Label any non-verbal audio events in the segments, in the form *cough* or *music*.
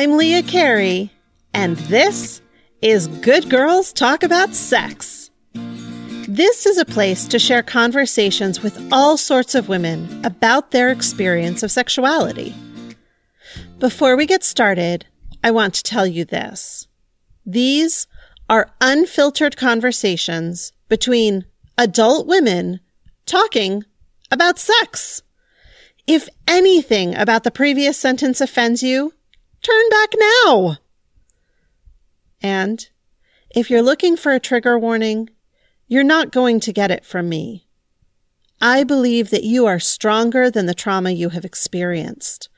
I'm Leah Carey, and this is Good Girls Talk About Sex. This is a place to share conversations with all sorts of women about their experience of sexuality. Before we get started, I want to tell you this. These are unfiltered conversations between adult women talking about sex. If anything about the previous sentence offends you, turn back now. And if you're looking for a trigger warning, you're not going to get it from me. I believe that you are stronger than the trauma you have experienced.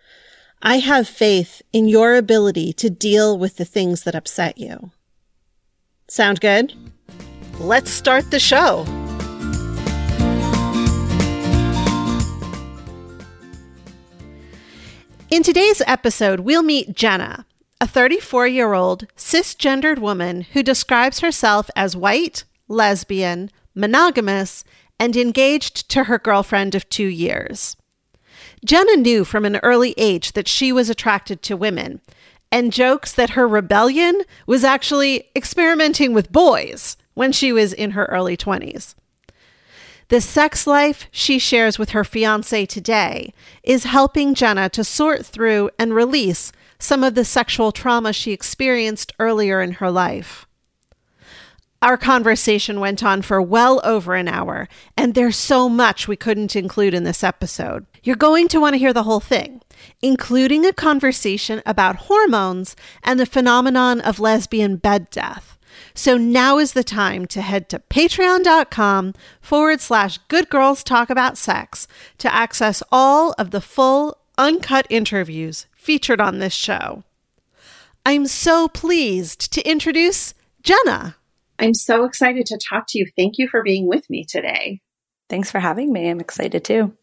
I have faith in your ability to deal with the things that upset you. Sound good? Let's start the show. In today's episode, we'll meet Jenna, a 34 year old cisgendered woman who describes herself as white, lesbian, monogamous, and engaged to her girlfriend of two years. Jenna knew from an early age that she was attracted to women and jokes that her rebellion was actually experimenting with boys when she was in her early 20s. The sex life she shares with her fiance today is helping Jenna to sort through and release some of the sexual trauma she experienced earlier in her life. Our conversation went on for well over an hour, and there's so much we couldn't include in this episode. You're going to want to hear the whole thing, including a conversation about hormones and the phenomenon of lesbian bed death. So now is the time to head to patreon.com forward slash good girls talk about sex to access all of the full, uncut interviews featured on this show. I'm so pleased to introduce Jenna. I'm so excited to talk to you. Thank you for being with me today. Thanks for having me. I'm excited too.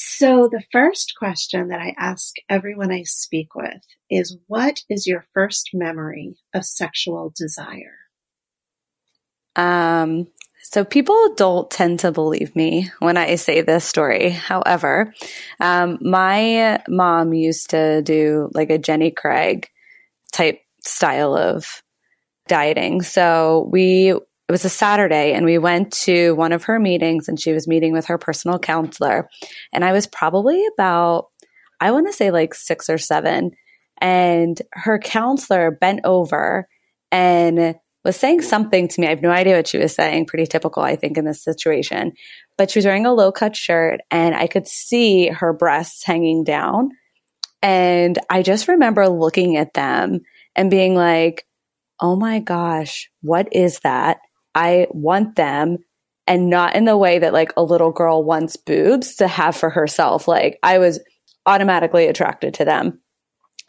So, the first question that I ask everyone I speak with is What is your first memory of sexual desire? Um, so, people don't tend to believe me when I say this story. However, um, my mom used to do like a Jenny Craig type style of dieting. So, we it was a Saturday and we went to one of her meetings and she was meeting with her personal counselor. And I was probably about, I want to say like six or seven. And her counselor bent over and was saying something to me. I have no idea what she was saying. Pretty typical, I think, in this situation. But she was wearing a low cut shirt and I could see her breasts hanging down. And I just remember looking at them and being like, oh my gosh, what is that? I want them and not in the way that like a little girl wants boobs to have for herself. Like I was automatically attracted to them.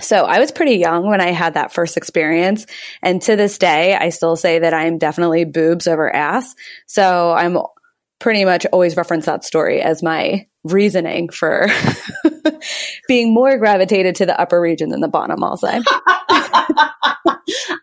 So I was pretty young when I had that first experience. And to this day, I still say that I'm definitely boobs over ass. So I'm pretty much always reference that story as my reasoning for *laughs* being more gravitated to the upper region than the bottom, I'll say. *laughs*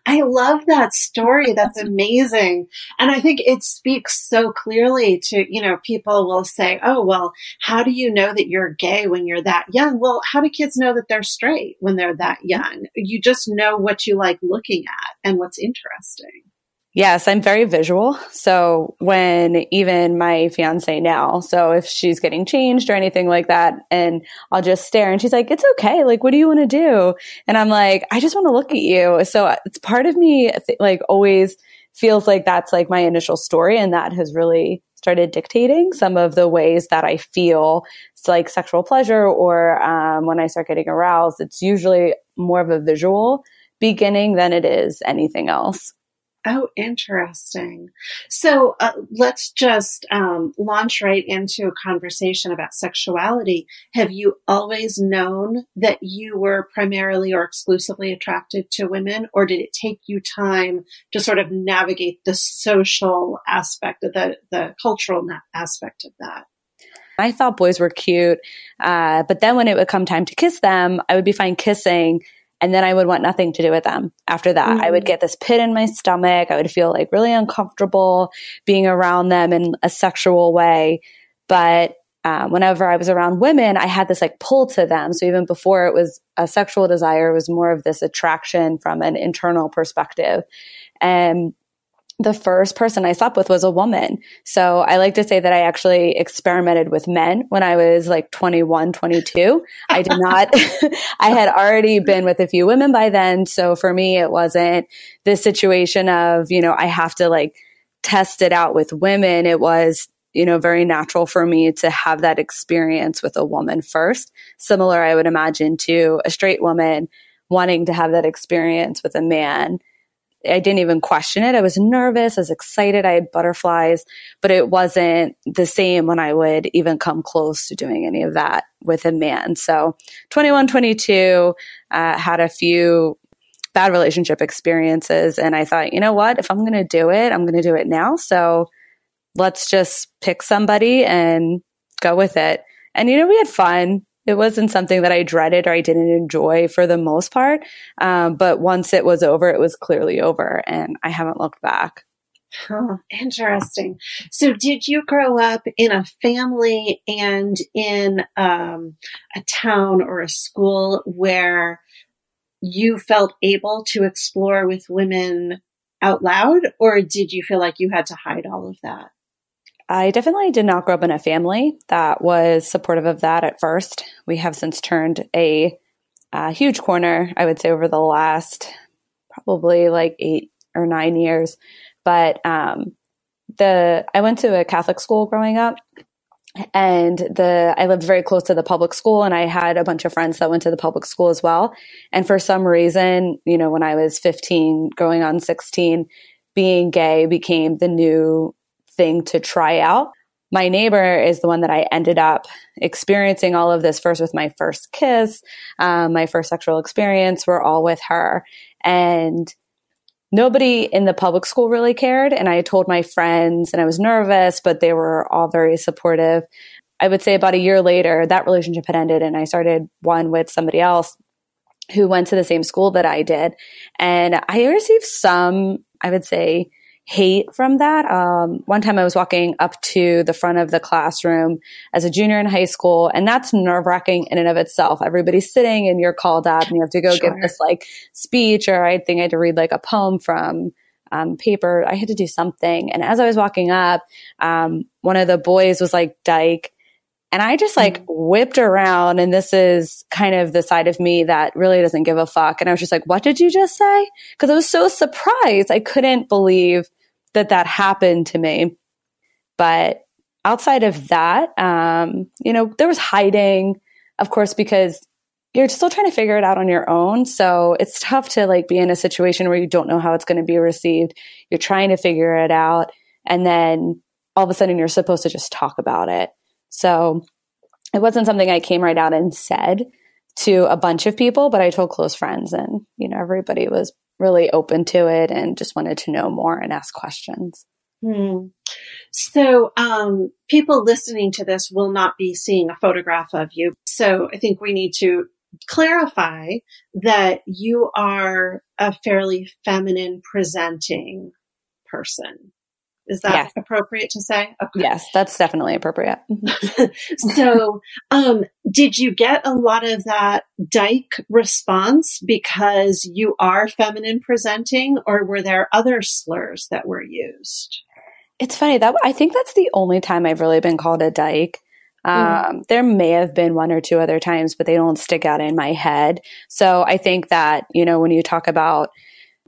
I love that story. *laughs* That's amazing. And I think it speaks so clearly to, you know, people will say, oh, well, how do you know that you're gay when you're that young? Well, how do kids know that they're straight when they're that young? You just know what you like looking at and what's interesting. Yes, I'm very visual. So when even my fiance now, so if she's getting changed or anything like that, and I'll just stare and she's like, it's okay. Like, what do you want to do? And I'm like, I just want to look at you. So it's part of me like always feels like that's like my initial story. And that has really started dictating some of the ways that I feel it's like sexual pleasure or um, when I start getting aroused, it's usually more of a visual beginning than it is anything else. Oh, interesting. So uh, let's just um, launch right into a conversation about sexuality. Have you always known that you were primarily or exclusively attracted to women, or did it take you time to sort of navigate the social aspect of the, the cultural aspect of that? I thought boys were cute, uh, but then when it would come time to kiss them, I would be fine kissing and then I would want nothing to do with them after that. Mm-hmm. I would mm. get this pit in my stomach. I would feel like really uncomfortable being around them in a sexual way. But uh, whenever I was around women, I had this like pull to them. So even before it was a sexual desire, it was more of this attraction from an internal perspective. And the first person I slept with was a woman. So I like to say that I actually experimented with men when I was like 21, 22. I did not, *laughs* I had already been with a few women by then. So for me, it wasn't this situation of, you know, I have to like test it out with women. It was, you know, very natural for me to have that experience with a woman first. Similar, I would imagine, to a straight woman wanting to have that experience with a man. I didn't even question it. I was nervous, I was excited, I had butterflies, but it wasn't the same when I would even come close to doing any of that with a man. So 21, 22, uh, had a few bad relationship experiences. And I thought, you know what? If I'm going to do it, I'm going to do it now. So let's just pick somebody and go with it. And, you know, we had fun it wasn't something that I dreaded or I didn't enjoy for the most part. Um, but once it was over, it was clearly over and I haven't looked back. Huh, interesting. So, did you grow up in a family and in um, a town or a school where you felt able to explore with women out loud, or did you feel like you had to hide all of that? I definitely did not grow up in a family that was supportive of that at first. We have since turned a, a huge corner, I would say, over the last probably like eight or nine years. But um, the I went to a Catholic school growing up, and the I lived very close to the public school, and I had a bunch of friends that went to the public school as well. And for some reason, you know, when I was 15, going on 16, being gay became the new thing to try out. My neighbor is the one that I ended up experiencing all of this first with my first kiss, um, my first sexual experience were all with her. And nobody in the public school really cared. And I told my friends and I was nervous, but they were all very supportive. I would say about a year later, that relationship had ended and I started one with somebody else who went to the same school that I did. And I received some, I would say, hate from that. Um, one time I was walking up to the front of the classroom as a junior in high school, and that's nerve wracking in and of itself. Everybody's sitting and you're called up and you have to go sure. give this like speech, or I think I had to read like a poem from um, paper. I had to do something. And as I was walking up, um, one of the boys was like, Dyke. And I just like mm-hmm. whipped around, and this is kind of the side of me that really doesn't give a fuck. And I was just like, What did you just say? Because I was so surprised. I couldn't believe that that happened to me. But outside of that, um, you know, there was hiding, of course, because you're still trying to figure it out on your own. So it's tough to like be in a situation where you don't know how it's going to be received. You're trying to figure it out. And then all of a sudden you're supposed to just talk about it. So it wasn't something I came right out and said to a bunch of people, but I told close friends and, you know, everybody was really open to it and just wanted to know more and ask questions. Hmm. So, um, people listening to this will not be seeing a photograph of you. So, I think we need to clarify that you are a fairly feminine presenting person. Is that yes. appropriate to say? Okay. Yes, that's definitely appropriate. *laughs* so, um, did you get a lot of that dyke response because you are feminine presenting, or were there other slurs that were used? It's funny that I think that's the only time I've really been called a dyke. Hmm. Um, mm. There may have been one or two other times, but they don't stick out in my head. So I think that, you know, when you talk about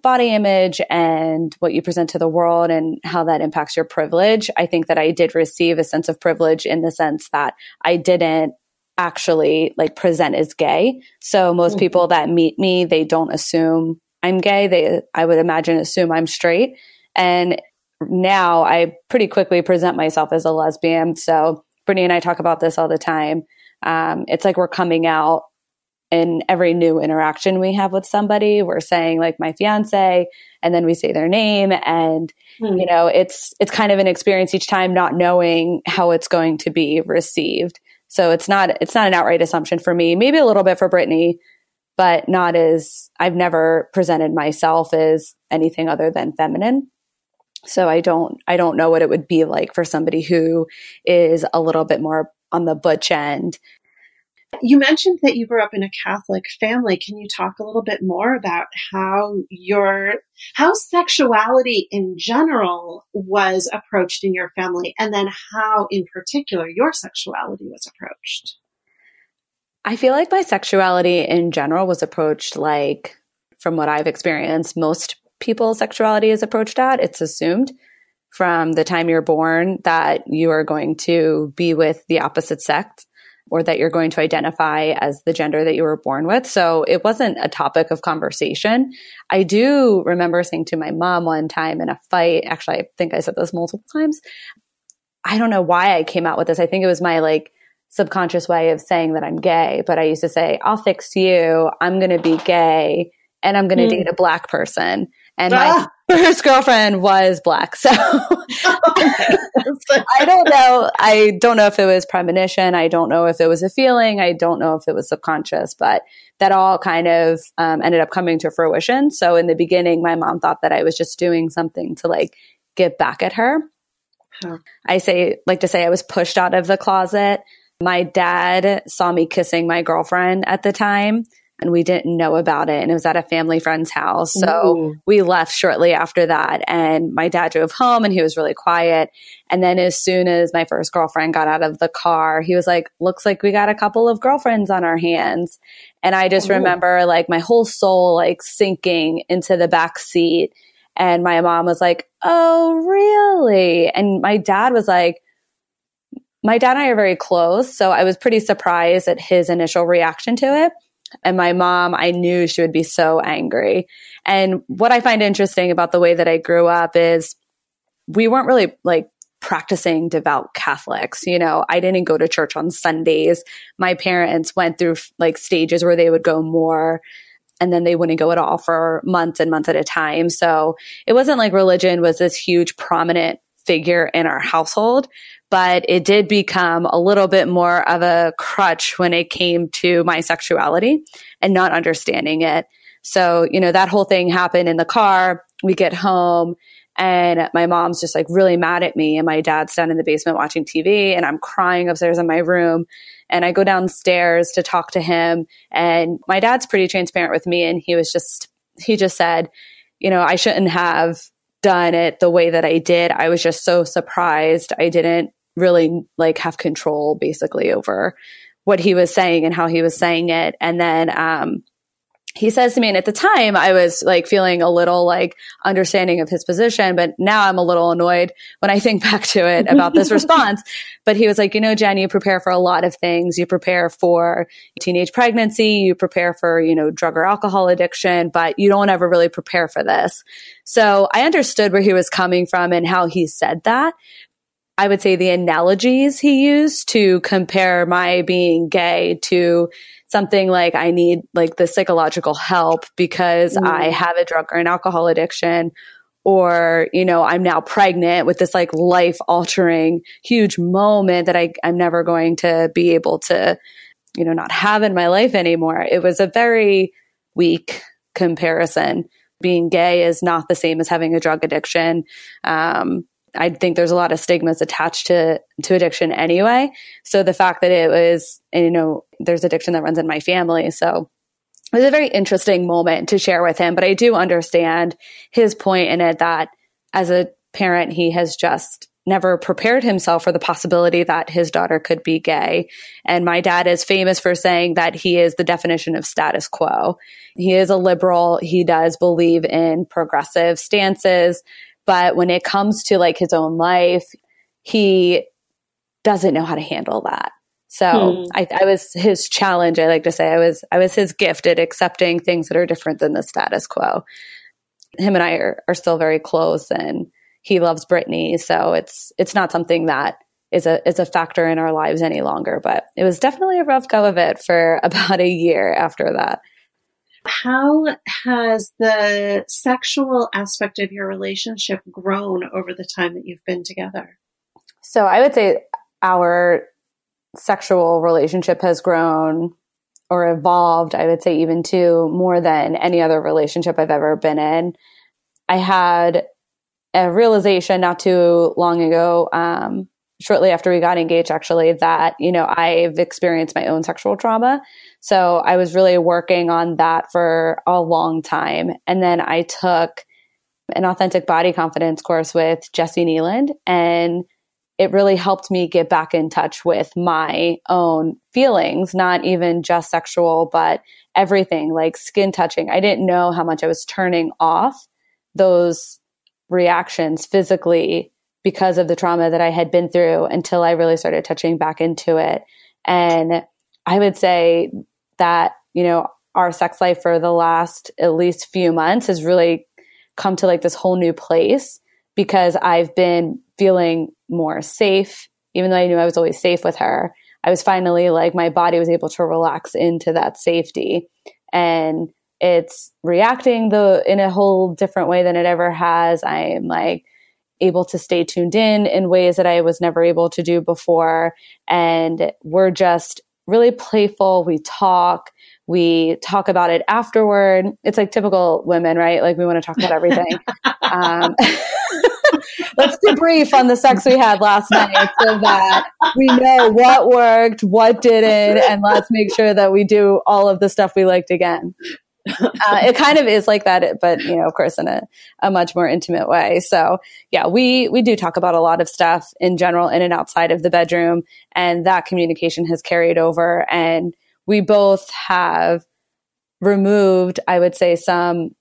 body image and what you present to the world and how that impacts your privilege. I think that I did receive a sense of privilege in the sense that I didn't actually like present as gay. So most mm-hmm. people that meet me, they don't assume I'm gay. They, I would imagine, assume I'm straight. And now I pretty quickly present myself as a lesbian. So Brittany and I talk about this all the time. Um, it's like we're coming out in every new interaction we have with somebody we're saying like my fiance and then we say their name and mm. you know it's it's kind of an experience each time not knowing how it's going to be received so it's not it's not an outright assumption for me maybe a little bit for brittany but not as i've never presented myself as anything other than feminine so i don't i don't know what it would be like for somebody who is a little bit more on the butch end. You mentioned that you grew up in a Catholic family. Can you talk a little bit more about how your how sexuality in general was approached in your family and then how in particular your sexuality was approached? I feel like my sexuality in general was approached like from what I've experienced most people's sexuality is approached at. It's assumed from the time you're born that you are going to be with the opposite sex or that you're going to identify as the gender that you were born with. So it wasn't a topic of conversation. I do remember saying to my mom one time in a fight, actually, I think I said this multiple times. I don't know why I came out with this. I think it was my like subconscious way of saying that I'm gay, but I used to say, I'll fix you. I'm going to be gay and I'm going to mm. date a black person. And ah. *laughs* first girlfriend was black. So *laughs* I don't know. I don't know if it was premonition. I don't know if it was a feeling. I don't know if it was subconscious, but that all kind of um, ended up coming to fruition. So in the beginning, my mom thought that I was just doing something to like get back at her. Huh. I say, like to say, I was pushed out of the closet. My dad saw me kissing my girlfriend at the time and we didn't know about it. And it was at a family friend's house. So Ooh. we left shortly after that. And my dad drove home and he was really quiet. And then as soon as my first girlfriend got out of the car, he was like, looks like we got a couple of girlfriends on our hands. And I just Ooh. remember like my whole soul like sinking into the back seat. And my mom was like, Oh, really? And my dad was like, my dad and I are very close. So I was pretty surprised at his initial reaction to it. And my mom, I knew she would be so angry. And what I find interesting about the way that I grew up is we weren't really like practicing devout Catholics. You know, I didn't go to church on Sundays. My parents went through like stages where they would go more and then they wouldn't go at all for months and months at a time. So it wasn't like religion was this huge prominent figure in our household, but it did become a little bit more of a crutch when it came to my sexuality and not understanding it. So, you know, that whole thing happened in the car. We get home and my mom's just like really mad at me and my dad's down in the basement watching TV and I'm crying upstairs in my room and I go downstairs to talk to him and my dad's pretty transparent with me and he was just he just said, you know, I shouldn't have done it the way that I did. I was just so surprised. I didn't really like have control basically over what he was saying and how he was saying it. And then um, he says to me, and at the time I was like feeling a little like understanding of his position, but now I'm a little annoyed when I think *laughs* back to it about this *laughs* response. But he was like, you know, Jen, you prepare for a lot of things. You prepare for teenage pregnancy, you prepare for, you know, drug or alcohol addiction, but you don't ever really prepare for this. So I understood where he was coming from and how he said that. I would say the analogies he used to compare my being gay to something like I need like the psychological help because mm. I have a drug or an alcohol addiction or you know i'm now pregnant with this like life altering huge moment that I, i'm never going to be able to you know not have in my life anymore. It was a very weak comparison. Being gay is not the same as having a drug addiction. Um, I think there's a lot of stigmas attached to to addiction anyway. So the fact that it was, you know, there's addiction that runs in my family, so it was a very interesting moment to share with him. But I do understand his point in it that as a parent, he has just never prepared himself for the possibility that his daughter could be gay. And my dad is famous for saying that he is the definition of status quo. He is a liberal. He does believe in progressive stances. But when it comes to like his own life, he doesn't know how to handle that. So hmm. I, I, was his challenge. I like to say I was I was his gift at accepting things that are different than the status quo. Him and I are, are still very close, and he loves Brittany. so it's it's not something that is a is a factor in our lives any longer. But it was definitely a rough go of it for *laughs* about a year after that. How has the sexual aspect of your relationship grown over the time that you've been together? So I would say our sexual relationship has grown or evolved, I would say, even to more than any other relationship I've ever been in. I had a realization not too long ago. Um, shortly after we got engaged, actually, that, you know, I've experienced my own sexual trauma. So I was really working on that for a long time. And then I took an authentic body confidence course with Jessi Kneeland and it really helped me get back in touch with my own feelings, not even just sexual, but everything like skin touching. I didn't know how much I was turning off those reactions physically because of the trauma that I had been through until I really started touching back into it. And I would say that, you know, our sex life for the last at least few months has really come to like this whole new place because I've been feeling more safe, even though I knew I was always safe with her. I was finally like, my body was able to relax into that safety. And it's reacting the in a whole different way than it ever has. I'm like able to stay tuned in in ways that I was never able to do before. And we're just really playful. We talk. We talk about it afterward. It's like typical women, right? Like we want to talk about everything. *laughs* um, *laughs* let's debrief on the sex we had last night so that we know what worked, what didn't, and let's make sure that we do all of the stuff we liked again uh, it kind of is like that, but you know, of course, in a, a much more intimate way. So yeah, we, we do talk about a lot of stuff in general in and outside of the bedroom and that communication has carried over and we both have removed, I would say some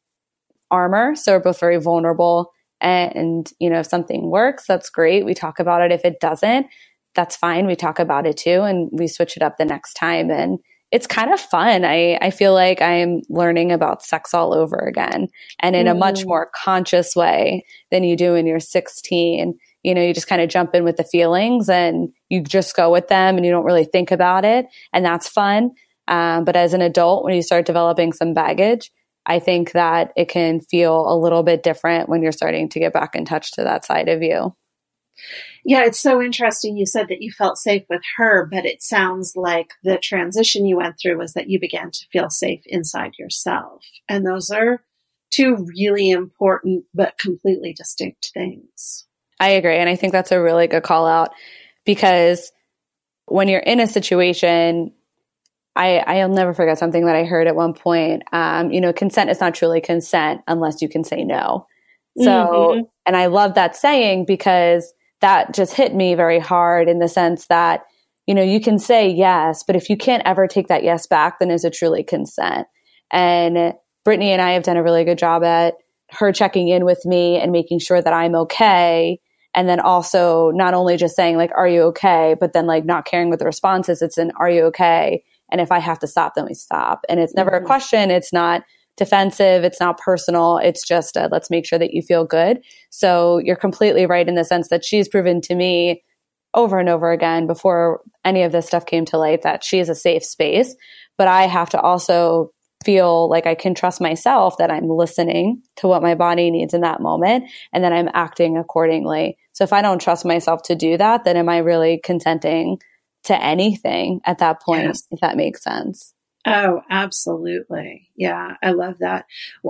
armor. So we're both very vulnerable and, you know, if something works, that's great. We talk about it. If it doesn't, that's fine. We talk about it too and we switch it up the next time. And, it's kind of fun. I, I feel like I'm learning about sex all over again and in mm. a much mm. more conscious way than you do when you're 16. You know, you just kind of jump in with the feelings and you just go with them and you don't really think about it. And that's fun. Um, but as an adult, when you start developing some baggage, I think that it can feel a little bit different when you're starting to get back in touch to that side of you. Yeah, it's so interesting. You said that you felt safe with her, but it sounds like the transition you went through was that you began to feel safe inside yourself. And those are two really important but completely distinct things. I agree. And I think that's a really good call out because when you're in a situation, I, I'll never forget something that I heard at one point. Um, you know, consent is not truly consent unless you can say no. So, mm-hmm. and I love that saying because that just hit me very hard in the sense that, you know, you can say yes, but if you can't ever take that yes back, then is it truly consent? And Brittany and I have done a really good job at her checking in with me and making sure that I'm okay. And then also not only just saying like, are you okay? But then like not caring what the response is. It's an, are you okay? And if I have to stop, then we stop. And it's never mm-hmm. a question. It's not, defensive. It's not personal. It's just a, let's make sure that you feel good. So you're completely right in the sense that she's proven to me over and over again before any of this stuff came to light that she is a safe space. But I have to also feel like I can trust myself that I'm listening to what my body needs in that moment and then I'm acting accordingly. So if I don't trust myself to do that, then am I really consenting to anything at that point, yes. if that makes sense? Oh, absolutely. Yeah, I love that.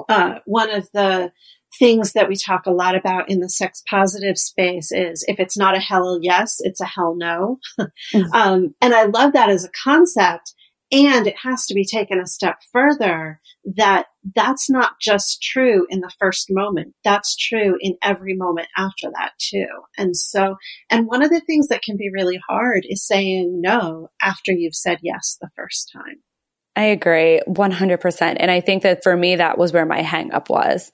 Uh, one of the things that we talk a lot about in the sex positive space is if it's not a hell yes, it's a hell no. Mm-hmm. *laughs* um, and I love that as a concept. And it has to be taken a step further that that's not just true in the first moment. That's true in every moment after that too. And so, and one of the things that can be really hard is saying no after you've said yes the first time. I agree 100%. And I think that for me, that was where my hangup was.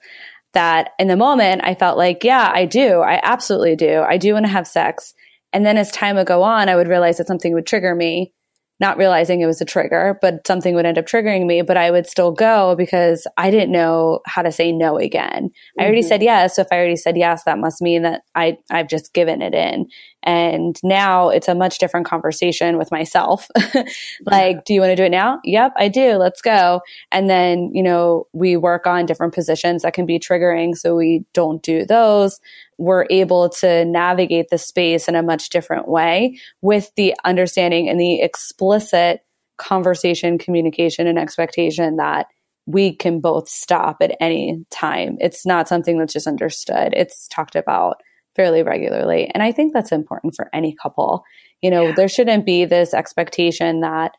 That in the moment, I felt like, yeah, I do. I absolutely do. I do want to have sex. And then as time would go on, I would realize that something would trigger me not realizing it was a trigger, but something would end up triggering me, but I would still go because I didn't know how to say no again. Mm-hmm. I already mm-hmm. said yes. So if I already said yes, that must mean that I, I've just given it in. And now it's a much different conversation with myself. *laughs* like, do you want to do it now? Yep, I do. Let's go. And then, you know, we work on different positions that can be triggering. So we don't do those we're able to navigate the space in a much different way with the understanding and the explicit conversation, communication, and expectation that we can both stop at any time. It's not something that's just understood. It's talked about fairly regularly. And I think that's important for any couple. You know, yeah. there shouldn't be this expectation that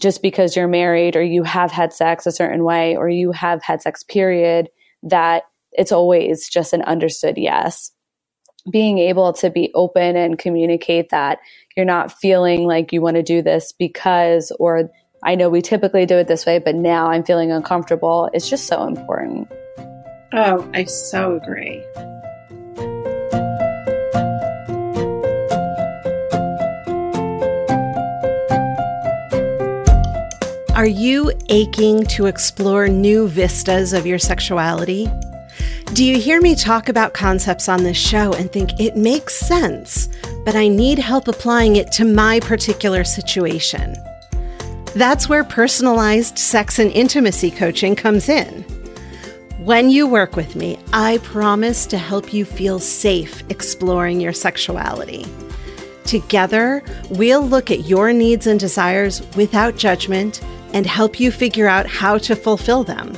just because you're married or you have had sex a certain way or you have had sex, period, that it's always just an understood yes. Being able to be open and communicate that you're not feeling like you want to do this because, or I know we typically do it this way, but now I'm feeling uncomfortable. It's just so important. Oh, I so agree. Are you aching to explore new vistas of your sexuality? Do you hear me talk about concepts on this show and think it makes sense, but I need help applying it to my particular situation? That's where personalized sex and intimacy coaching comes in. When you work with me, I promise to help you feel safe exploring your sexuality. Together, we'll look at your needs and desires without judgment and help you figure out how to fulfill them.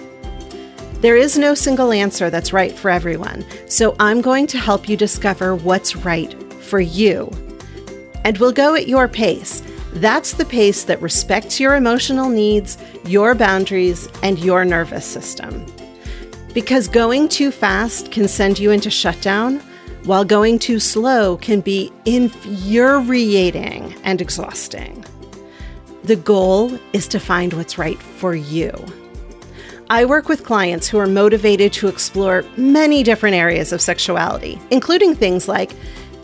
There is no single answer that's right for everyone, so I'm going to help you discover what's right for you. And we'll go at your pace. That's the pace that respects your emotional needs, your boundaries, and your nervous system. Because going too fast can send you into shutdown, while going too slow can be infuriating and exhausting. The goal is to find what's right for you. I work with clients who are motivated to explore many different areas of sexuality, including things like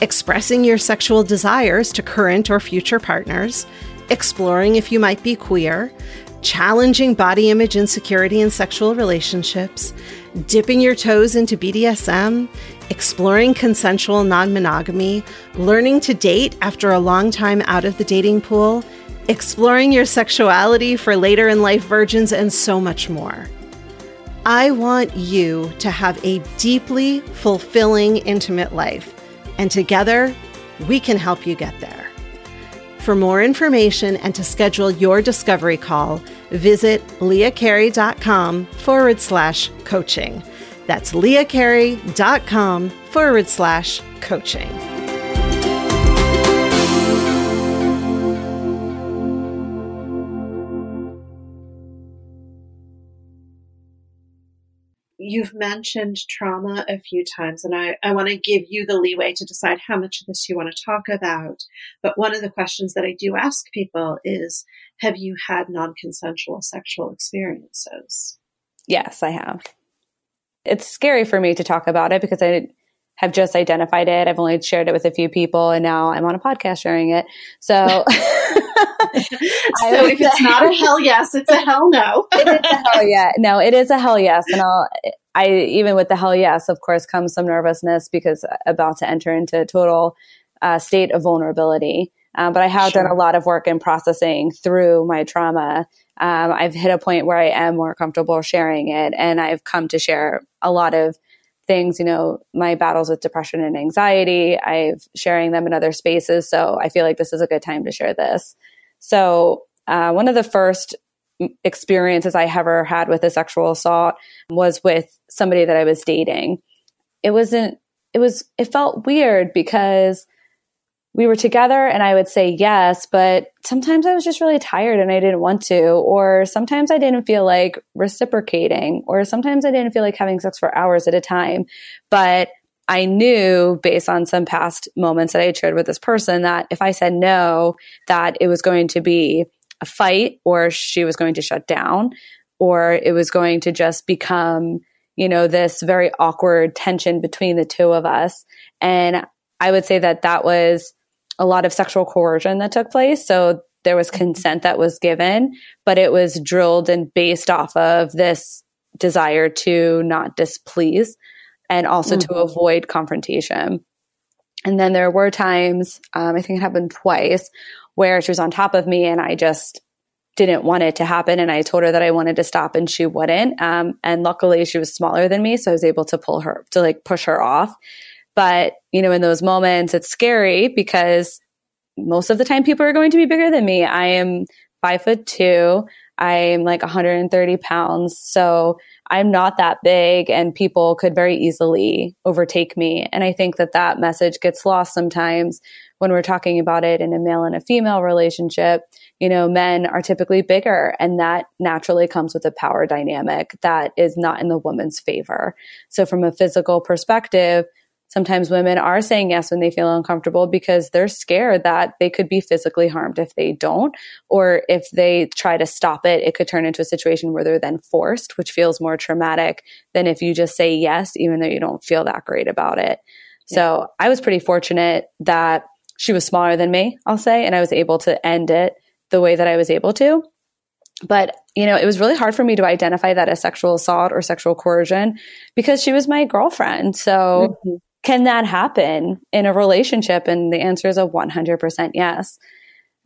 expressing your sexual desires to current or future partners, exploring if you might be queer, challenging body image insecurity in sexual relationships, dipping your toes into BDSM, exploring consensual non monogamy, learning to date after a long time out of the dating pool, exploring your sexuality for later in life virgins, and so much more. I want you to have a deeply fulfilling, intimate life, and together we can help you get there. For more information and to schedule your discovery call, visit leahcarey.com forward slash coaching. That's leahcarey.com forward slash coaching. You've mentioned trauma a few times, and I, I want to give you the leeway to decide how much of this you want to talk about. But one of the questions that I do ask people is Have you had non consensual sexual experiences? Yes, I have. It's scary for me to talk about it because I have just identified it. I've only shared it with a few people and now I'm on a podcast sharing it. So *laughs* so if it's not a hell yes, it's a hell no. *laughs* it is a hell yeah. No, it is a hell yes. And I'll, I, even with the hell yes, of course, comes some nervousness because about to enter into a total uh, state of vulnerability. Um, but I have sure. done a lot of work in processing through my trauma. Um, I've hit a point where I am more comfortable sharing it, and I've come to share a lot of things, you know, my battles with depression and anxiety. I've sharing them in other spaces. So I feel like this is a good time to share this. So, uh, one of the first experiences I ever had with a sexual assault was with somebody that I was dating. It wasn't, it was, it felt weird because we were together and I would say yes, but sometimes I was just really tired and I didn't want to, or sometimes I didn't feel like reciprocating, or sometimes I didn't feel like having sex for hours at a time. But I knew based on some past moments that I had shared with this person that if I said no, that it was going to be a fight or she was going to shut down or it was going to just become, you know, this very awkward tension between the two of us. And I would say that that was a lot of sexual coercion that took place. So there was mm-hmm. consent that was given, but it was drilled and based off of this desire to not displease and also mm-hmm. to avoid confrontation. And then there were times, um, I think it happened twice, where she was on top of me and I just didn't want it to happen. And I told her that I wanted to stop and she wouldn't. Um, and luckily she was smaller than me. So I was able to pull her, to like push her off. But, you know, in those moments, it's scary because most of the time people are going to be bigger than me. I am five foot two. I'm like 130 pounds. So I'm not that big and people could very easily overtake me. And I think that that message gets lost sometimes when we're talking about it in a male and a female relationship. You know, men are typically bigger and that naturally comes with a power dynamic that is not in the woman's favor. So from a physical perspective, sometimes women are saying yes when they feel uncomfortable because they're scared that they could be physically harmed if they don't or if they try to stop it it could turn into a situation where they're then forced which feels more traumatic than if you just say yes even though you don't feel that great about it. Yeah. so i was pretty fortunate that she was smaller than me i'll say and i was able to end it the way that i was able to. But you know it was really hard for me to identify that as sexual assault or sexual coercion because she was my girlfriend. So mm-hmm can that happen in a relationship? And the answer is a 100% yes.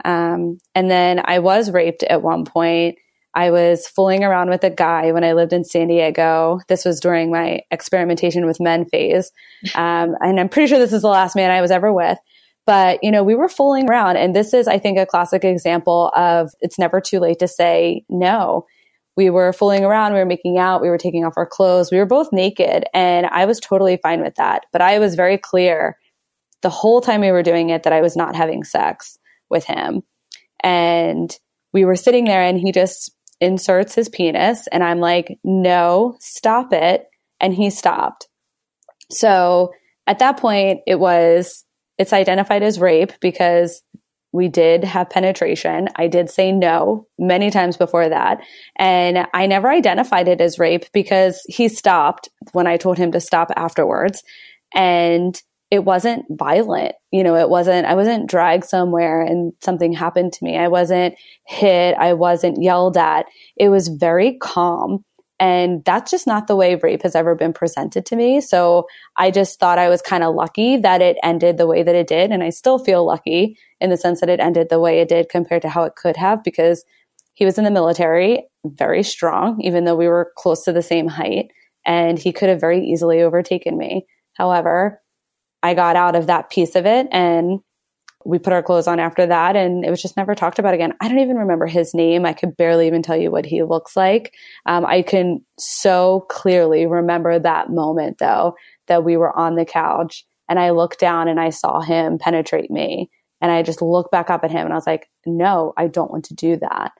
Um, and then I was raped at one point. I was fooling around with a guy when I lived in San Diego. This was during my experimentation with men phase. Um, and I'm pretty sure this is the last man I was ever with. But, you know, we were fooling around. And this is, I think, a classic example of it's never too late to say no we were fooling around, we were making out, we were taking off our clothes, we were both naked, and I was totally fine with that. But I was very clear the whole time we were doing it that I was not having sex with him. And we were sitting there, and he just inserts his penis, and I'm like, no, stop it. And he stopped. So at that point, it was, it's identified as rape because we did have penetration. I did say no many times before that. And I never identified it as rape because he stopped when I told him to stop afterwards. And it wasn't violent. You know, it wasn't, I wasn't dragged somewhere and something happened to me. I wasn't hit. I wasn't yelled at. It was very calm. And that's just not the way rape has ever been presented to me. So I just thought I was kind of lucky that it ended the way that it did. And I still feel lucky in the sense that it ended the way it did compared to how it could have because he was in the military, very strong, even though we were close to the same height. And he could have very easily overtaken me. However, I got out of that piece of it and we put our clothes on after that and it was just never talked about again. I don't even remember his name. I could barely even tell you what he looks like. Um, I can so clearly remember that moment though, that we were on the couch and I looked down and I saw him penetrate me. And I just looked back up at him and I was like, no, I don't want to do that.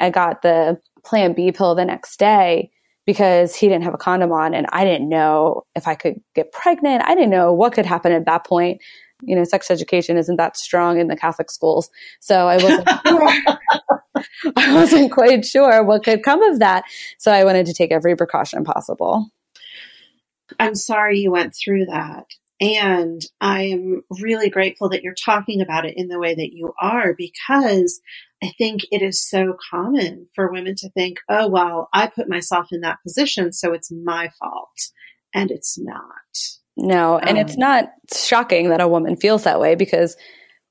I got the plan B pill the next day because he didn't have a condom on and I didn't know if I could get pregnant. I didn't know what could happen at that point you know, sex education isn't that strong in the Catholic schools. So I wasn't *laughs* I wasn't quite sure what could come of that. So I wanted to take every precaution possible. I'm sorry you went through that. And I am really grateful that you're talking about it in the way that you are because I think it is so common for women to think, oh, well, I put myself in that position, so it's my fault. And it's not. No, and um, it's not shocking that a woman feels that way because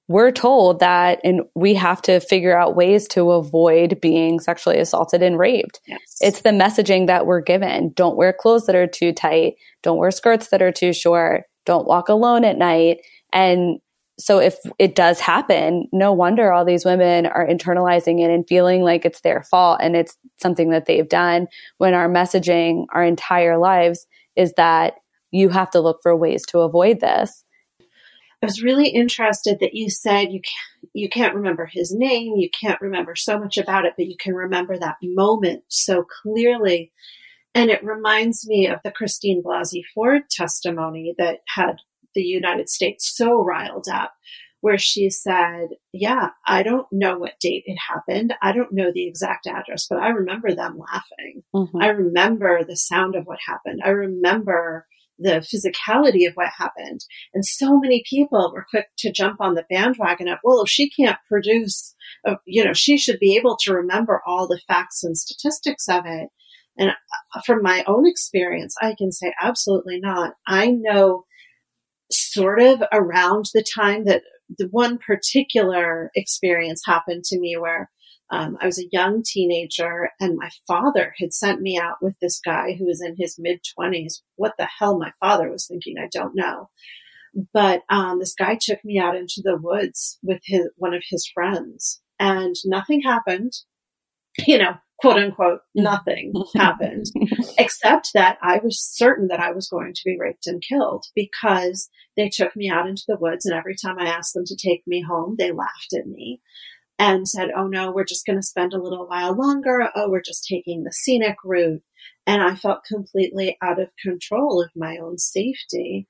we're told that and we have to figure out ways to avoid being sexually assaulted and raped. Yes. It's the messaging that we're given. Don't wear clothes that are too tight. Don't wear skirts that are too short. Don't walk alone at night. And so if it does happen, no wonder all these women are internalizing it and feeling like it's their fault and it's something that they've done when our messaging our entire lives is that you have to look for ways to avoid this. I was really interested that you said you can't, you can't remember his name, you can't remember so much about it, but you can remember that moment so clearly. And it reminds me of the Christine Blasey Ford testimony that had the United States so riled up, where she said, Yeah, I don't know what date it happened. I don't know the exact address, but I remember them laughing. Mm-hmm. I remember the sound of what happened. I remember the physicality of what happened. And so many people were quick to jump on the bandwagon of, well, if she can't produce, uh, you know, she should be able to remember all the facts and statistics of it. And uh, from my own experience, I can say absolutely not. I know sort of around the time that the one particular experience happened to me where um, I was a young teenager, and my father had sent me out with this guy who was in his mid 20s. What the hell my father was thinking, I don't know. But um, this guy took me out into the woods with his one of his friends, and nothing happened. you know, quote unquote, nothing *laughs* happened, except that I was certain that I was going to be raped and killed because they took me out into the woods. And every time I asked them to take me home, they laughed at me and said, Oh no, we're just going to spend a little while longer. Oh, we're just taking the scenic route. And I felt completely out of control of my own safety.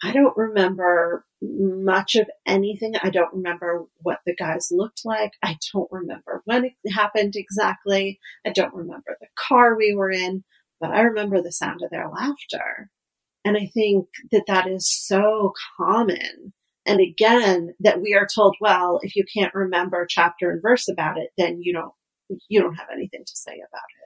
I don't remember much of anything. I don't remember what the guys looked like. I don't remember when it happened exactly. I don't remember the car we were in, but I remember the sound of their laughter. And I think that that is so common. And again, that we are told, well, if you can't remember chapter and verse about it, then you don't, you don't have anything to say about it.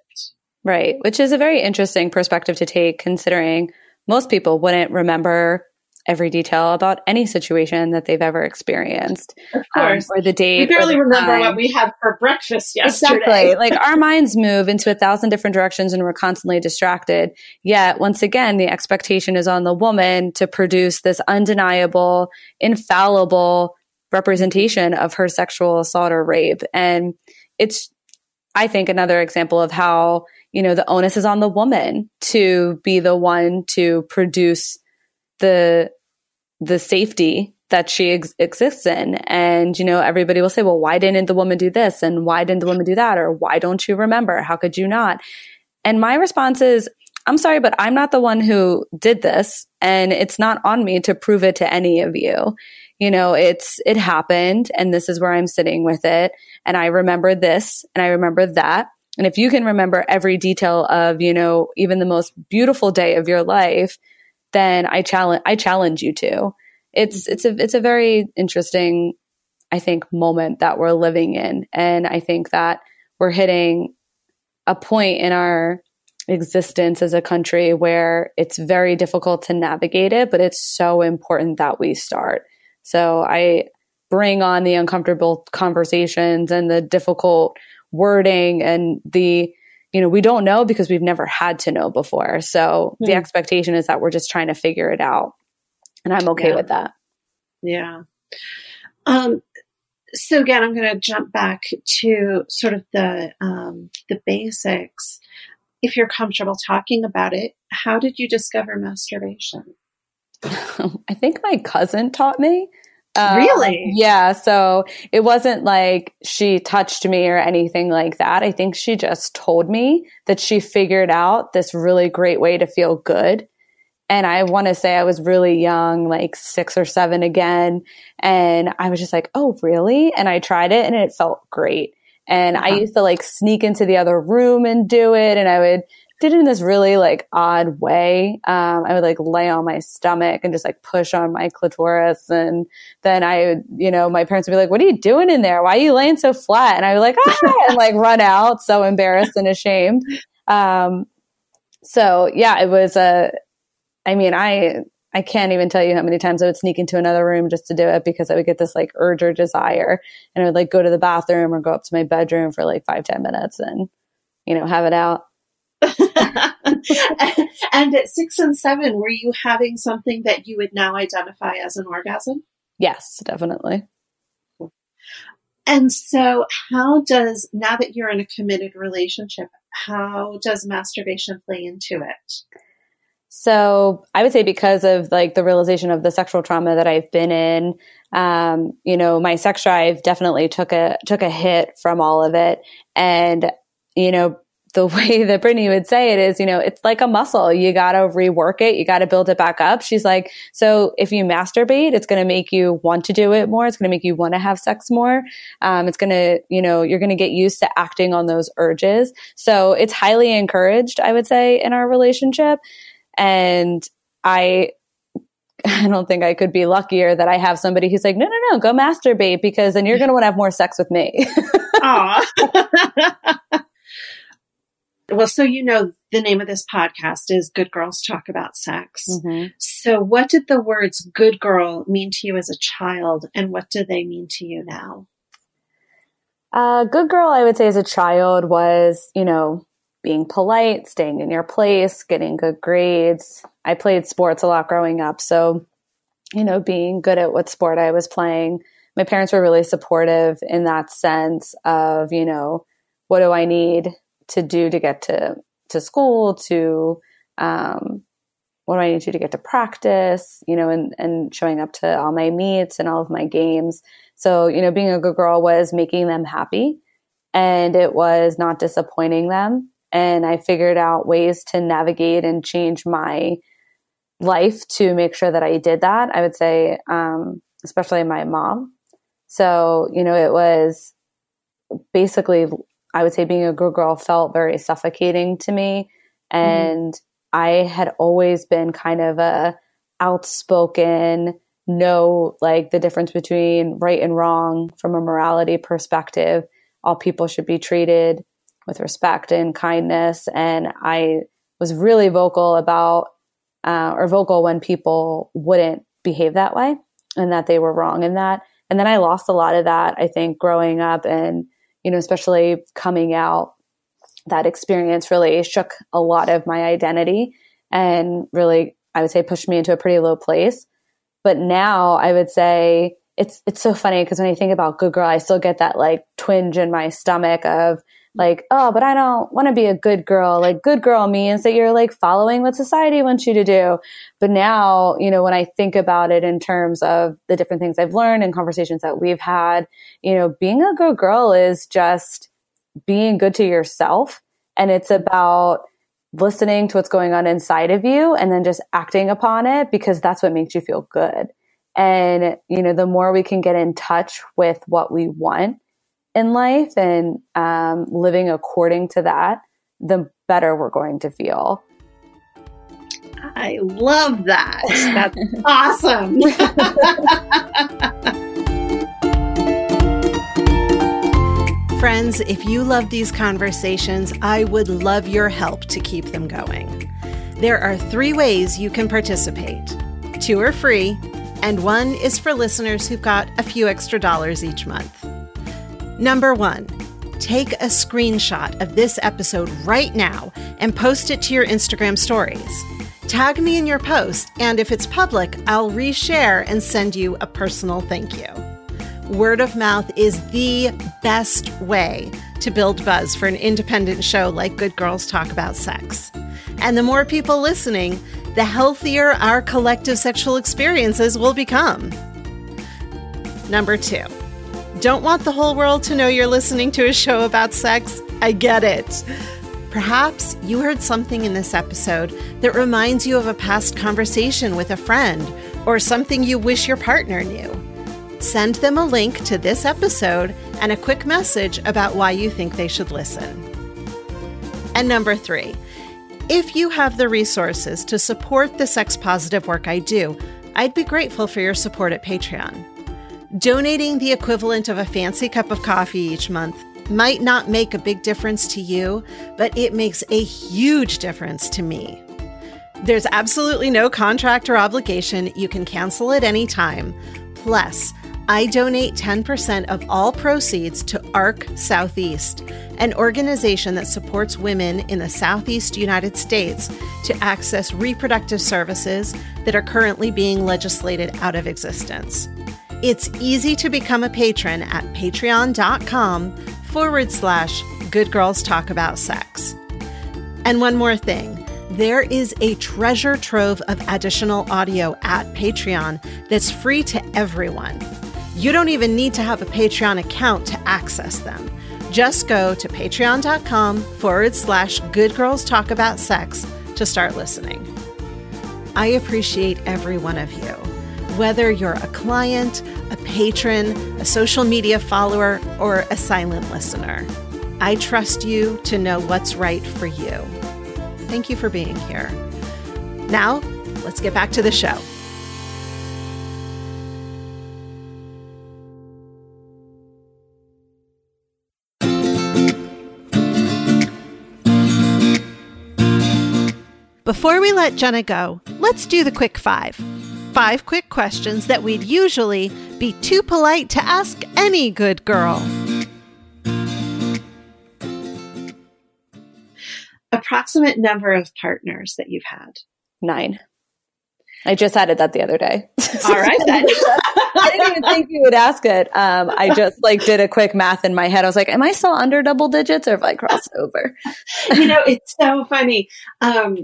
Right. Which is a very interesting perspective to take considering most people wouldn't remember every detail about any situation that they've ever experienced. Of course. Um, or the date. We barely remember what we had for breakfast yesterday. Exactly. like *laughs* our minds move into a thousand different directions and we're constantly distracted. Yet, once again, the expectation is on the woman to produce this undeniable, infallible representation of her sexual assault or rape. And it's, I think, another example of how, you know, the onus is on the woman to be the one to produce the the safety that she ex- exists in. And you know everybody will say well why didn't the woman do this? And why didn't the woman do that? Or why don't you remember? How could you not? And my response is i'm sorry but i'm not the one who did this. And it's not on me to prove it to any of you. You know it's it happened and this is where i'm sitting with it. And i remember this and i remember that. And if you can remember every detail of you know even the most beautiful day of your life then I challenge I challenge you to. It's mm-hmm. it's a it's a very interesting I think moment that we're living in and I think that we're hitting a point in our existence as a country where it's very difficult to navigate it but it's so important that we start. So I bring on the uncomfortable conversations and the difficult wording and the you know, we don't know because we've never had to know before. So mm. the hmm. expectation is that we're just trying to figure it out. And I'm okay yeah. with that. Yeah. Um, so again, I'm going to jump back to sort of the um, the basics. If you're comfortable talking about it, how did you discover masturbation? *laughs* I think my cousin taught me. Um, really? Yeah. So it wasn't like she touched me or anything like that. I think she just told me that she figured out this really great way to feel good. And I want to say I was really young, like six or seven again. And I was just like, oh, really? And I tried it and it felt great. And uh-huh. I used to like sneak into the other room and do it. And I would did it in this really like odd way. Um, I would like lay on my stomach and just like push on my clitoris. And then I would, you know, my parents would be like, what are you doing in there? Why are you laying so flat? And I would like, ah, *laughs* and like run out so embarrassed and ashamed. Um, so yeah, it was a, I mean, I, I can't even tell you how many times I would sneak into another room just to do it because I would get this like urge or desire and I would like go to the bathroom or go up to my bedroom for like five ten minutes and, you know, have it out. *laughs* and at six and seven, were you having something that you would now identify as an orgasm? Yes, definitely. And so, how does, now that you're in a committed relationship, how does masturbation play into it? So, I would say because of like the realization of the sexual trauma that I've been in, um, you know, my sex drive definitely took a took a hit from all of it, and you know, the *laughs* way that Brittany would say it is, you know, it's like a muscle. You got to rework it. You got to build it back up. She's like, so if you masturbate, it's going to make you want to do it more. It's going to make you want to have sex more. Um, it's going to, you know, you're going to get used to acting on those urges. So it's highly encouraged, I would say, in our relationship. And I, *laughs* I don't think I could be luckier that I have somebody who's like, no, no, no, go masturbate because then you're going to want to have more sex with me. *laughs* well, so you know, the name of this podcast is Good Girls Talk About Sex. Mm-hmm. So, what did the words good girl mean to you as a child, and what do they mean to you now? Uh, good girl, I would say, as a child was, you know, being polite, staying in your place, getting good grades. I played sports a lot growing up. So, you know, being good at what sport I was playing. My parents were really supportive in that sense of, you know, what do I need to do to get to to school to um, what do I need to do to get to practice, you know, and, and showing up to all my meets and all of my games. So, you know, being a good girl was making them happy and it was not disappointing them. And I figured out ways to navigate and change my life to make sure that I did that. I would say, um, especially my mom. So, you know, it was basically, I would say being a good girl felt very suffocating to me. Mm-hmm. And mm-hmm I had always been kind of a outspoken, know like the difference between right and wrong from a morality perspective. All people should be treated with respect and kindness. And I was really vocal about, uh, or vocal when people wouldn't behave that way and that they were wrong in that. And then I lost a lot of that, I think, growing up and, you know, especially coming out that experience really shook a lot of my identity and really, I would say, pushed me into a pretty low place. But now I would say it's it's so funny because when I think about good girl, I still get that like twinge in my stomach of like, oh, but I don't want to be a good girl. Like good girl means that you're like following what society wants you to do. But now, you know, when I think about it in terms of the different things I've learned and conversations that we've had, you know, being a good girl is just being good to yourself. And it's about listening to what's going on inside of you and then just acting upon it because that's what makes you feel good. And, you know, the more we can get in touch with what we want in life and um, living according to that, the better we're going to feel. I love that. That's *laughs* awesome. Friends, if you love these conversations, I would love your help to keep them going. There are three ways you can participate two are free, and one is for listeners who've got a few extra dollars each month. Number one, take a screenshot of this episode right now and post it to your Instagram stories. Tag me in your post, and if it's public, I'll reshare and send you a personal thank you word of mouth is the best way to build buzz for an independent show like Good Girls Talk About Sex. And the more people listening, the healthier our collective sexual experiences will become. Number two, don't want the whole world to know you're listening to a show about sex? I get it. Perhaps you heard something in this episode that reminds you of a past conversation with a friend or something you wish your partner knew send them a link to this episode and a quick message about why you think they should listen. And number three, if you have the resources to support the sex positive work I do, I'd be grateful for your support at Patreon. Donating the equivalent of a fancy cup of coffee each month might not make a big difference to you, but it makes a huge difference to me. There's absolutely no contract or obligation. You can cancel at any time. Plus, I donate 10% of all proceeds to ARC Southeast, an organization that supports women in the Southeast United States to access reproductive services that are currently being legislated out of existence. It's easy to become a patron at patreon.com forward slash good girls talk about sex. And one more thing there is a treasure trove of additional audio at Patreon that's free to everyone. You don't even need to have a Patreon account to access them. Just go to patreon.com forward slash good girls talk about sex to start listening. I appreciate every one of you. Whether you're a client, a patron, a social media follower, or a silent listener, I trust you to know what's right for you. Thank you for being here. Now, let's get back to the show. Before we let Jenna go, let's do the quick five. Five quick questions that we'd usually be too polite to ask any good girl. Approximate number of partners that you've had? Nine. I just added that the other day. All right. *laughs* Then. I didn't even think you would ask it. Um, I just like did a quick math in my head. I was like, am I still under double digits or have I crossed over? you know, it's so funny. Um,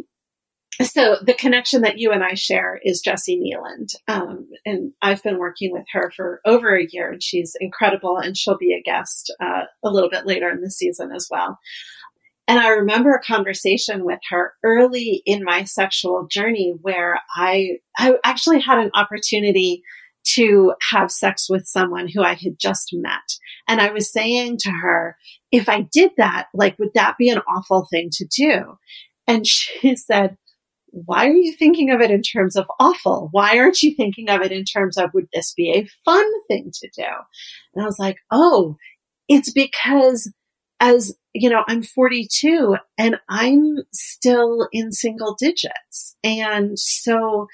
so the connection that you and I share is Jessi Kneeland. Um, and I've been working with her for over a year and she's incredible and she'll be a guest uh, a little bit later in the season as well. And I remember a conversation with her early in my sexual journey where I, I actually had an opportunity to have sex with someone who I had just met. And I was saying to her, if I did that, like, would that be an awful thing to do? And *laughs* she said, why are you thinking of it in terms of awful? Why aren't you thinking of it in terms of would this be a fun thing to do? And I was like, oh, it's because as you know, I'm 42 and I'm still in single digits. And so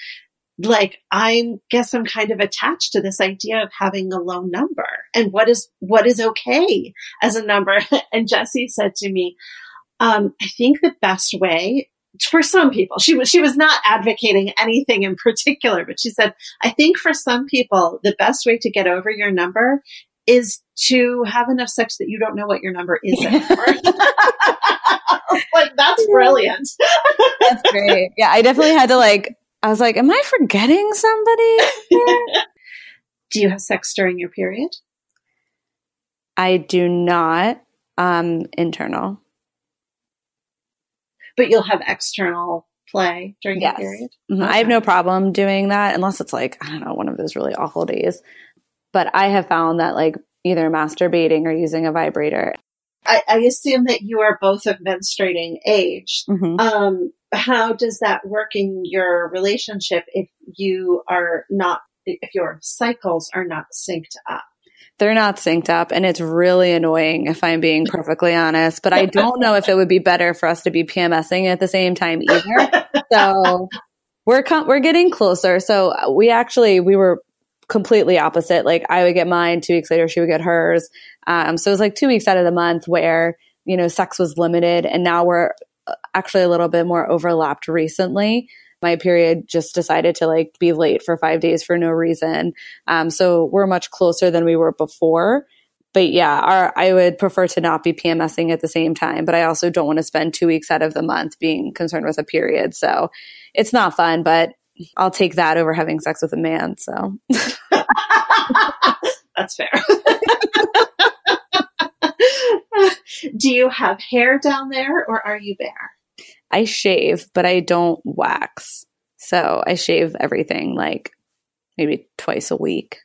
like I guess I'm kind of attached to this idea of having a low number and what is what is okay as a number. *laughs* And Jessi said to me, um, I think the best way for some people, she was, she was not advocating anything in particular, but she said, I think for some people, the best way to get over your number is to have enough sex that you don't know what your number is anymore. *laughs* like, that's brilliant. that's great. Yeah, I definitely had to like, I was like, am I forgetting somebody? *laughs* do you have sex during your period? I do not. Um, internal but you'll have external play during yes. the period. Mm-hmm. Okay. I have no problem doing that unless it's like, I don't know, one of those really awful days. But I have found that like either masturbating or using a vibrator. I, I assume that you are both of menstruating age. Mm-hmm. Um, how does that work in your relationship if you are not, if your cycles are not synced up? They're not synced up and it's really annoying if I'm being perfectly honest. But I don't know if it would be better for us to be PMSing at the same time either. So we're com- we're getting closer. So we actually we were completely opposite. Like I would get mine two weeks later, she would get hers. Um, so it was like two weeks out of the month where you know sex was limited, and now we're uh, actually a little bit more overlapped recently my period just decided to like be late for five days for no reason. Um, so we're much closer than we were before. But yeah, our, I would prefer to not be PMSing at the same time, but I also don't want to spend two weeks out of the month being concerned with a period. So it's not fun, but I'll take that over having sex with a man. So *laughs* that's fair. *laughs* Do you have hair down there or are you bare? I shave, but I don't wax. So I shave everything like maybe twice a week.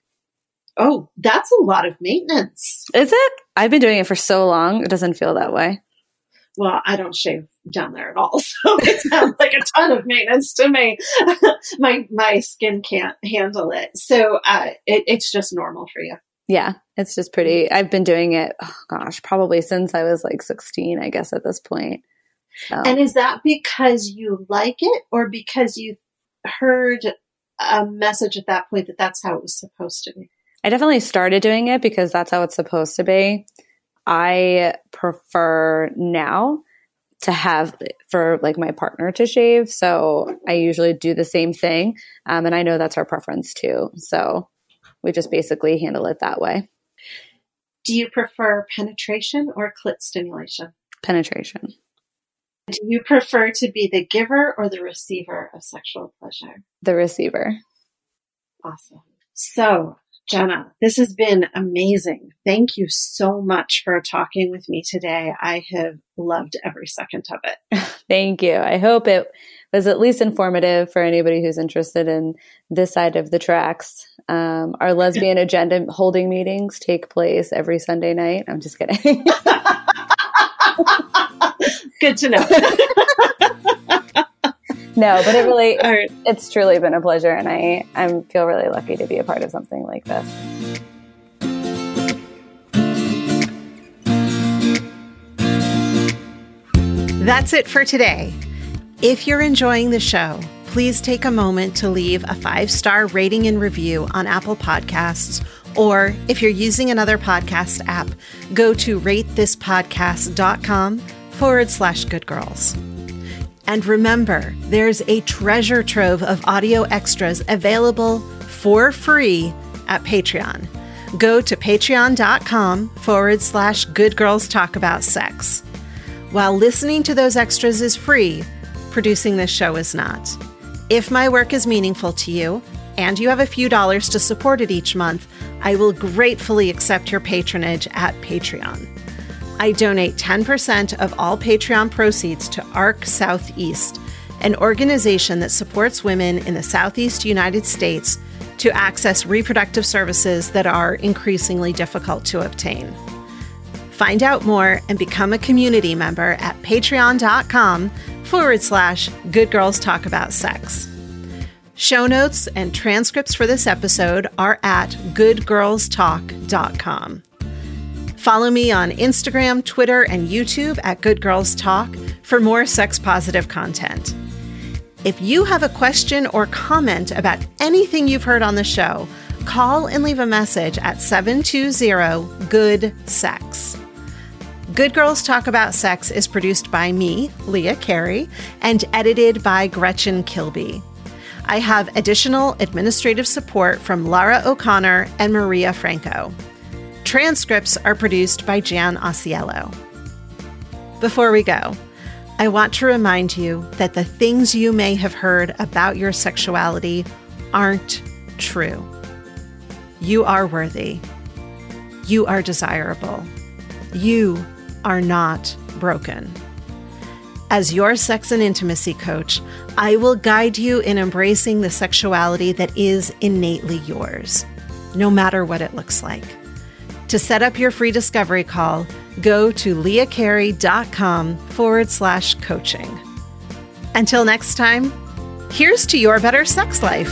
Oh, that's a lot of maintenance. Is it? I've been doing it for so long, it doesn't feel that way. Well, I don't shave down there at all, *laughs* so it sounds like a ton of maintenance to me. *laughs* my my skin can't handle it, so uh, it, it's just normal for you. Yeah, it's just pretty. I've been doing it. Oh gosh, probably since I was like sixteen, I guess at this point. So. And is that because you like it or because you heard a message at that point that that's how it was supposed to be? I definitely started doing it because that's how it's supposed to be. I prefer now to have for like my partner to shave. So I usually do the same thing. Um, and I know that's our preference too. So we just basically handle it that way. Do you prefer penetration or clit stimulation? Penetration. Do you prefer to be the giver or the receiver of sexual pleasure? The receiver. Awesome. So, Jenna, this has been amazing. Thank you so much for talking with me today. I have loved every second of it. *laughs* Thank you. I hope it was at least informative for anybody who's interested in this side of the tracks. Um, our lesbian *laughs* agenda holding meetings take place every Sunday night. I'm just kidding. *laughs* Good to know. *laughs* no, but it really, right. it's truly been a pleasure, and I I feel really lucky to be a part of something like this. That's it for today. If you're enjoying the show, please take a moment to leave a five star rating and review on Apple Podcasts. Or if you're using another podcast app, go to ratethispodcast.com forward slash good girls. And remember, there's a treasure trove of audio extras available for free at Patreon. Go to patreon.com forward slash good girls talk about sex. While listening to those extras is free, producing this show is not. If my work is meaningful to you, and you have a few dollars to support it each month, I will gratefully accept your patronage at Patreon. I donate 10% of all Patreon proceeds to ARC Southeast, an organization that supports women in the Southeast United States to access reproductive services that are increasingly difficult to obtain. Find out more and become a community member at patreon.com forward slash good girls talk about sex. Show notes and transcripts for this episode are at goodgirlstalk.com. Follow me on Instagram, Twitter, and YouTube at Good Girls Talk for more sex positive content. If you have a question or comment about anything you've heard on the show, call and leave a message at 720 Good Sex. Good Girls Talk About Sex is produced by me, Leah Carey, and edited by Gretchen Kilby. I have additional administrative support from Lara O'Connor and Maria Franco. Transcripts are produced by Jan Osiello. Before we go, I want to remind you that the things you may have heard about your sexuality aren't true. You are worthy. You are desirable. You are not broken. As your sex and intimacy coach, I will guide you in embracing the sexuality that is innately yours, no matter what it looks like. To set up your free discovery call, go to leahcarey.com forward slash coaching. Until next time, here's to your better sex life.